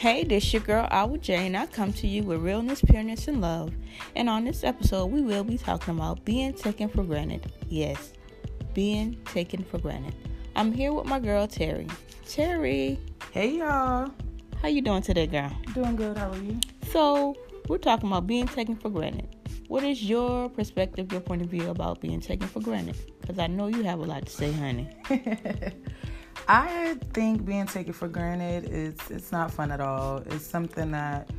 Hey, this is your girl Awa Jane. I come to you with realness, pureness, and love. And on this episode, we will be talking about being taken for granted. Yes, being taken for granted. I'm here with my girl Terry. Terry, Hey y'all. how you doing today, girl? Doing good, how are you? So we're talking about being taken for granted. What is your perspective, your point of view about being taken for granted? Because I know you have a lot to say, honey. I think being taken for granted is it's not fun at all. It's something that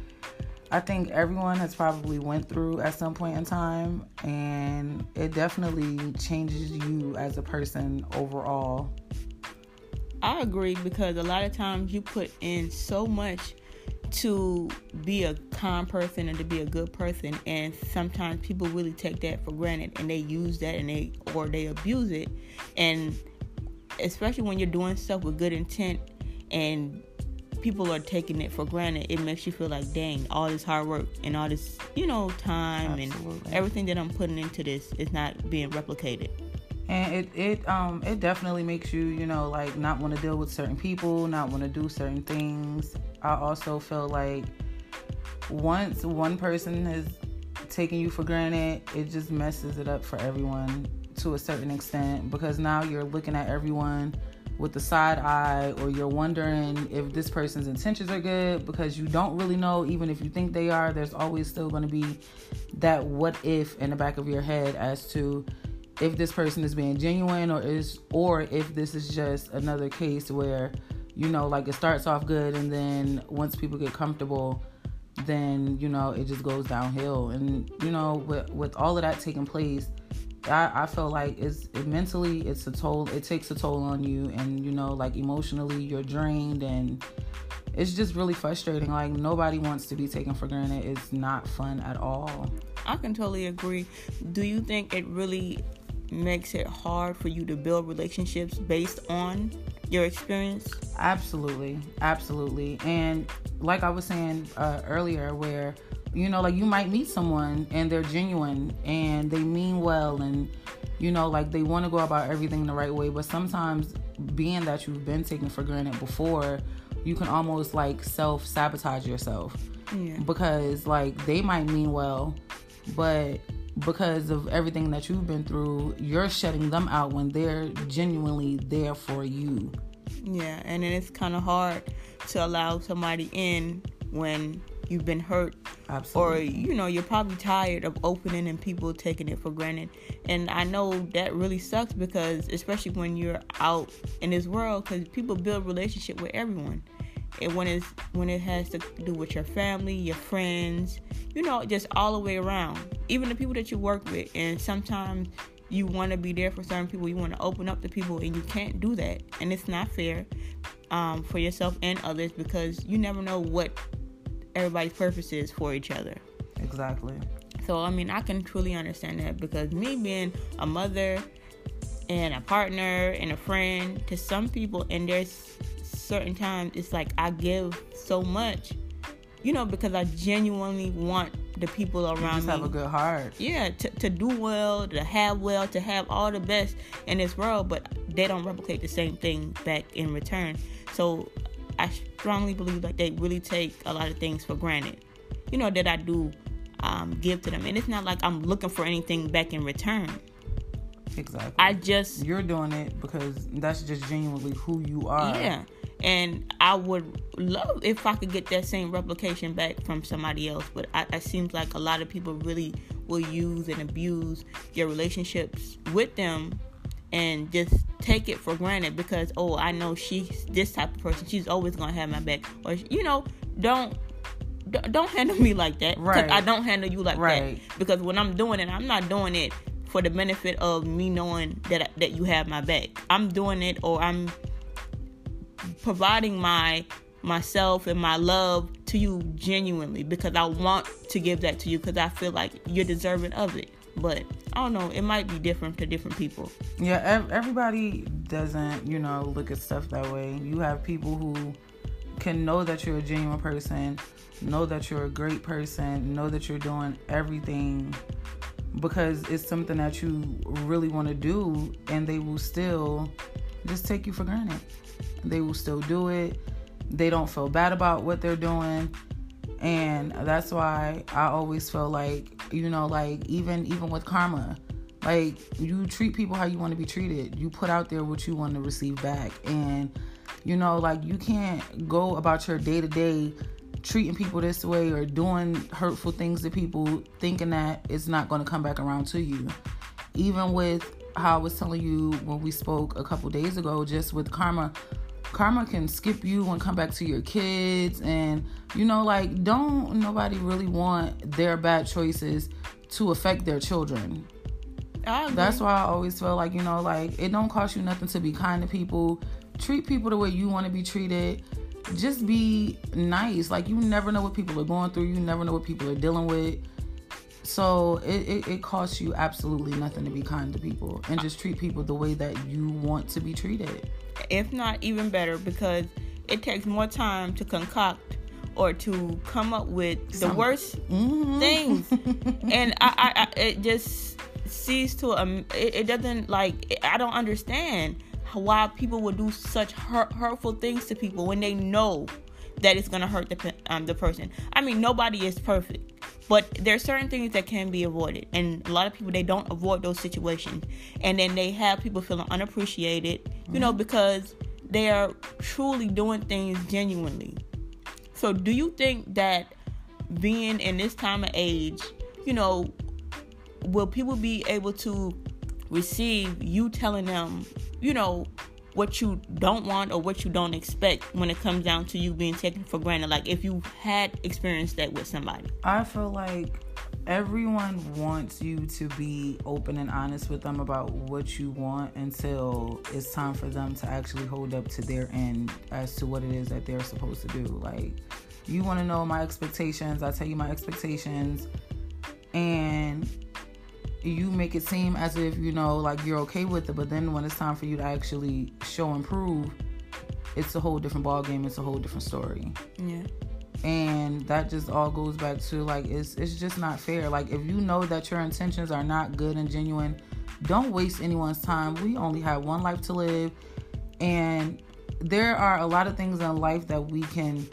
I think everyone has probably went through at some point in time and it definitely changes you as a person overall. I agree because a lot of times you put in so much to be a kind person and to be a good person and sometimes people really take that for granted and they use that and they or they abuse it and especially when you're doing stuff with good intent and people are taking it for granted it makes you feel like dang all this hard work and all this you know time Absolutely. and everything that i'm putting into this is not being replicated And it, it um it definitely makes you, you know, like not want to deal with certain people, not want to do certain things. I also feel like once one person has taken you for granted, it just messes it up for everyone to a certain extent because now you're looking at everyone with the side eye or you're wondering if this person's intentions are good because you don't really know. Even if you think they are there's always still going to be that what if in the back of your head as to if this person is being genuine or is or if this is just another case where you know like it starts off good and then once people get comfortable then you know it just goes downhill. And you know with with all of that taking place I, I feel like it's it mentally it's a toll it takes a toll on you and you know like emotionally you're drained and it's just really frustrating like nobody wants to be taken for granted it's not fun at all I can totally agree. Do you think it really makes it hard for you to build relationships based on your experience? Absolutely, absolutely. And like I was saying uh, earlier, where you know, like you might meet someone and they're genuine and they mean well, and you know, like they want to go about everything the right way. But sometimes, being that you've been taken for granted before, you can almost like self sabotage yourself Yeah. because like they might mean well, but because of everything that you've been through, you're shutting them out when they're genuinely there for you. Yeah, and then it's kind of hard to allow somebody in when you've been hurt or you know you're probably tired of opening and people taking it for granted. And i know that really sucks because especially when you're out in this world because people build relationship with everyone. And when it's when it has to do with your family your friends you know just all the way around. Even the people that you work with. And sometimes you want to be there for certain people you want to open up to people and you can't do that. And it's not fair um, for yourself and others because you never know what everybody's purposes for each other Exactly. so I mean, I can truly understand that because me being a mother and a partner and a friend to some people, and there's certain times it's like I give so much, you know, because I genuinely want the people You around just me have a good heart. yeah to, to do well to have well to have all the best in this world but they don't replicate the same thing back in return so i strongly believe that they really take a lot of things for granted you know that i do um, give to them and it's not like i'm looking for anything back in return Exactly. i just You're doing it because that's just genuinely who you are. Yeah. And I would love if I could get that same replication back from somebody else. But I, it seems like a lot of people really will use and abuse your relationships with them and just take it for granted because, oh, I know she's this type of person. She's always going to have my back. Or, you know, don't. don't- Don't handle me like that Right. I don't handle you like Right. that. Because when I'm doing it, I'm not doing it for the benefit of me knowing that that you have my back. I'm doing it, or I'm providing my myself and my love to you genuinely because I want to give that to you because I feel like you're deserving of it. But I don't know, it might be different to different people. Yeah, ev- everybody doesn't, you know, look at stuff that way. You have people who can know that you're a genuine person, know that you're a great person, know that you're doing everything because it's something that you really want to do, and they will still just take you for granted. They will still do it. they don't feel bad about what they're doing and that's why i always feel like you know like even even with karma. Like you treat people how you want to be treated. You put out there what you want to receive back. And you know like you can't go about your day to day treating people this way or doing hurtful things to people thinking that it's not going to come back around to you. Even with how i was telling you when we spoke a couple days ago just with karma karma can skip you and come back to your kids. And you know like don't nobody really want their bad choices to affect their children. That's why i always feel like you know like it don't cost you nothing to be kind to people. Treat people the way you want to be treated. Just be nice. Like you never know what people are going through. You never know what people are dealing with so it, it, it, costs you absolutely nothing to be kind to people and just treat people the way that you want to be treated if not even better, because it takes more time to concoct or to come up with the worst mm-hmm. things, and I, I, I, it just sees to um, it, it doesn't like I don't understand why people would do such hurt, hurtful things to people when they know that it's gonna hurt the um, the person. I mean, nobody is perfect, but there are certain things that can be avoided, and a lot of people they don't avoid those situations, and then they have people feeling unappreciated, you mm-hmm. know, because they are truly doing things genuinely. So, do you think that being in this time of age, you know, will people be able to receive you telling them, you know, what you don't want or what you don't expect when it comes down to you being taken for granted. Like if you had experienced that with somebody. I feel like everyone wants you to be open and honest with them about what you want until it's time for them to actually hold up to their end as to what it is that they're supposed to do. Like you want to know my expectations i tell you my expectations and you make it seem as if you know like you're okay with it but then when it's time for you to actually show and prove it's a whole different ball game it's a whole different story. Yeah. And that just all goes back to like it's it's just not fair. Like if you know that your intentions are not good and genuine don't waste anyone's time. We only have one life to live. And there are a lot of things in life that we can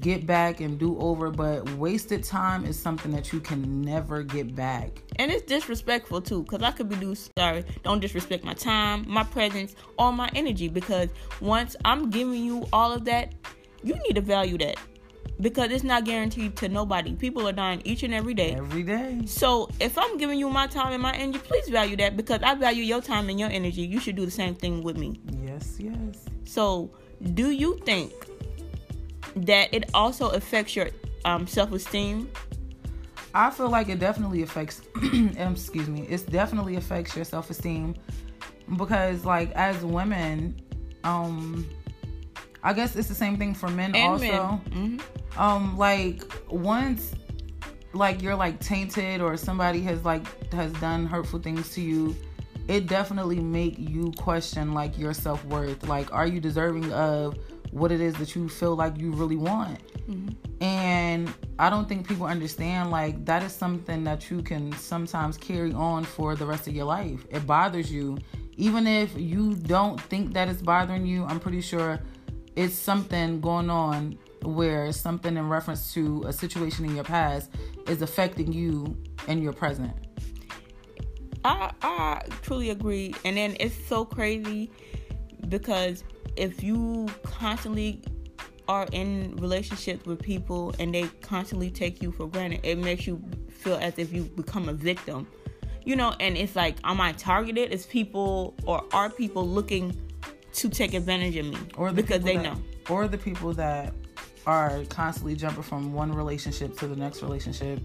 get back and do over, but wasted time is something that you can never get back. And it's disrespectful too, because I could be do sorry, don't disrespect my time, my presence, or my energy. Because once I'm giving you all of that, you need to value that. Because it's not guaranteed to nobody. People are dying each and every day. Every day. So if I'm giving you my time and my energy, please value that because I value your time and your energy. You should do the same thing with me. Yes, yes. So do you think that it also affects your um, self-esteem i feel like it definitely affects um, excuse me it definitely affects your self-esteem because like as women um i guess it's the same thing for men and also men. Mm-hmm. um like once like you're like tainted or somebody has like has done hurtful things to you it definitely make you question like your self-worth like are you deserving of what it is that you feel like you really want. Mm-hmm. And I don't think people understand like that is something that you can sometimes carry on for the rest of your life. It bothers you. Even if you don't think that it's bothering you, I'm pretty sure it's something going on where something in reference to a situation in your past is affecting you in your present. I I truly agree. And then it's so crazy because if you constantly are in relationships with people and they constantly take you for granted, it makes you feel as if you become a victim. You know, and it's like, am I targeted? Is people or are people looking to take advantage of me? Or the because they that, know. Or the people that are constantly jumping from one relationship to the next relationship.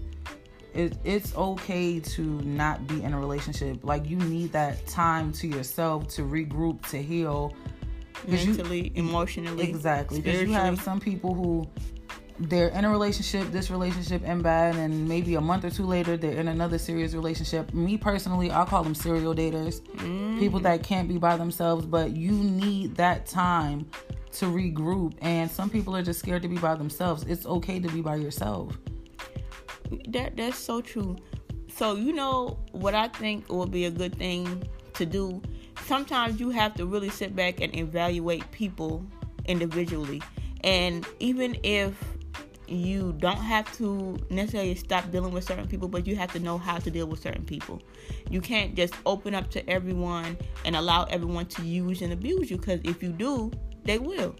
It, it's okay to not be in a relationship. Like you need that time to yourself to regroup, to heal, mentally, you, emotionally, exactly. Because you have some people who they're in a relationship, this relationship end bad, and maybe a month or two later they're in another serious relationship. Me personally, I call them serial daters, mm-hmm. people that can't be by themselves, but you need that time to regroup. And some people are just scared to be by themselves. It's okay to be by yourself. That that's so true. So you know what I think would be a good thing to do sometimes you have to really sit back and evaluate people individually And even if you don't have to necessarily stop dealing with certain people, but you have to know how to deal with certain people. You can't just open up to everyone and allow everyone to use and abuse you because if you do, they will.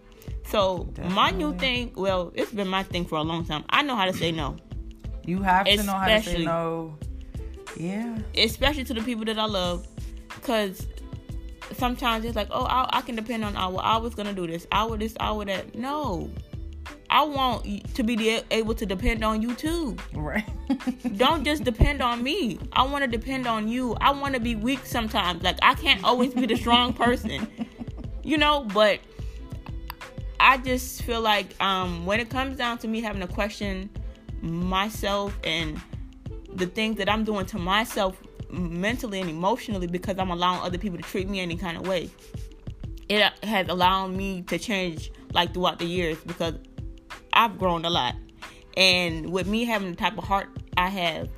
So Definitely. my new thing, well, it's been my thing for a long time. I know how to say no. You have to know how to say no. Yeah. Especially to the people that I love, because sometimes it's like, oh, I, I can depend on our. I was gonna do this. I would this. I would that. No, I want to be able to depend on you too. Right. Don't just depend on me. I want to depend on you. I want to be weak sometimes. Like I can't always be the strong person. You know, but I just feel like um when it comes down to me having to question myself and the things that I'm doing to myself mentally and emotionally because I'm allowing other people to treat me any kind of way. It has allowed me to change like throughout the years because I've grown a lot. And with me having the type of heart I have,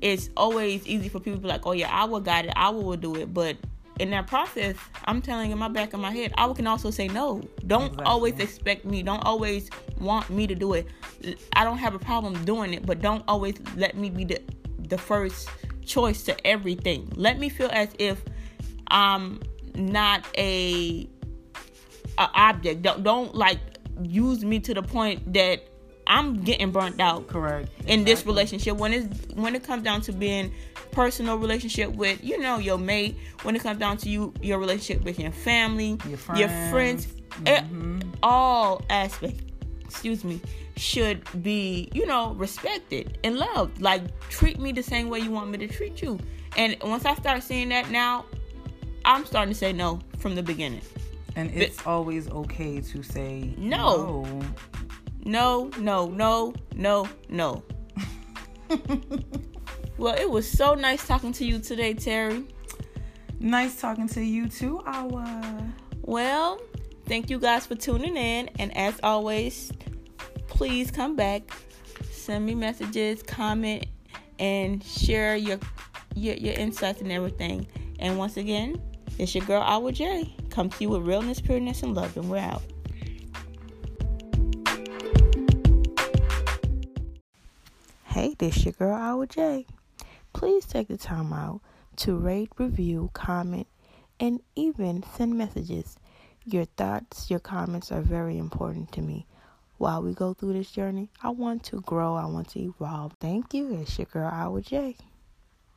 it's always easy for people to be like, oh yeah, I will guide it, I will do it. But in that process, I'm telling in my back of my head, I can also say no. Don't exactly. always expect me. Don't always want me to do it. I don't have a problem doing it, but don't always let me be the the first choice to everything. Let me feel as if I'm not a, a object. Don't don't like use me to the point that I'm getting burnt out. Correct. In exactly. this relationship, when it's when it comes down to being personal relationship with you know your mate, when it comes down to you your relationship with your family, your friends, your friends mm-hmm. all aspects. Excuse me, should be you know respected and loved. Like treat me the same way you want me to treat you. And once I start seeing that now, I'm starting to say no from the beginning. And it's but, always okay to say no. No, no, no, no, no. well, it was so nice talking to you today, Terry. Nice talking to you too, Awa. Well, thank you guys for tuning in. And as always, please come back, send me messages, comment, and share your your, your insights and everything. And once again, it's your girl Awa J. Come to you with realness, pureness, and love, and we're out. Hey, this your girl Awa J. Please take the time out to rate, review, comment, and even send messages. Your thoughts, your comments are very important to me. While we go through this journey, I want to grow, I want to evolve. Thank you. It's your girl Awa J.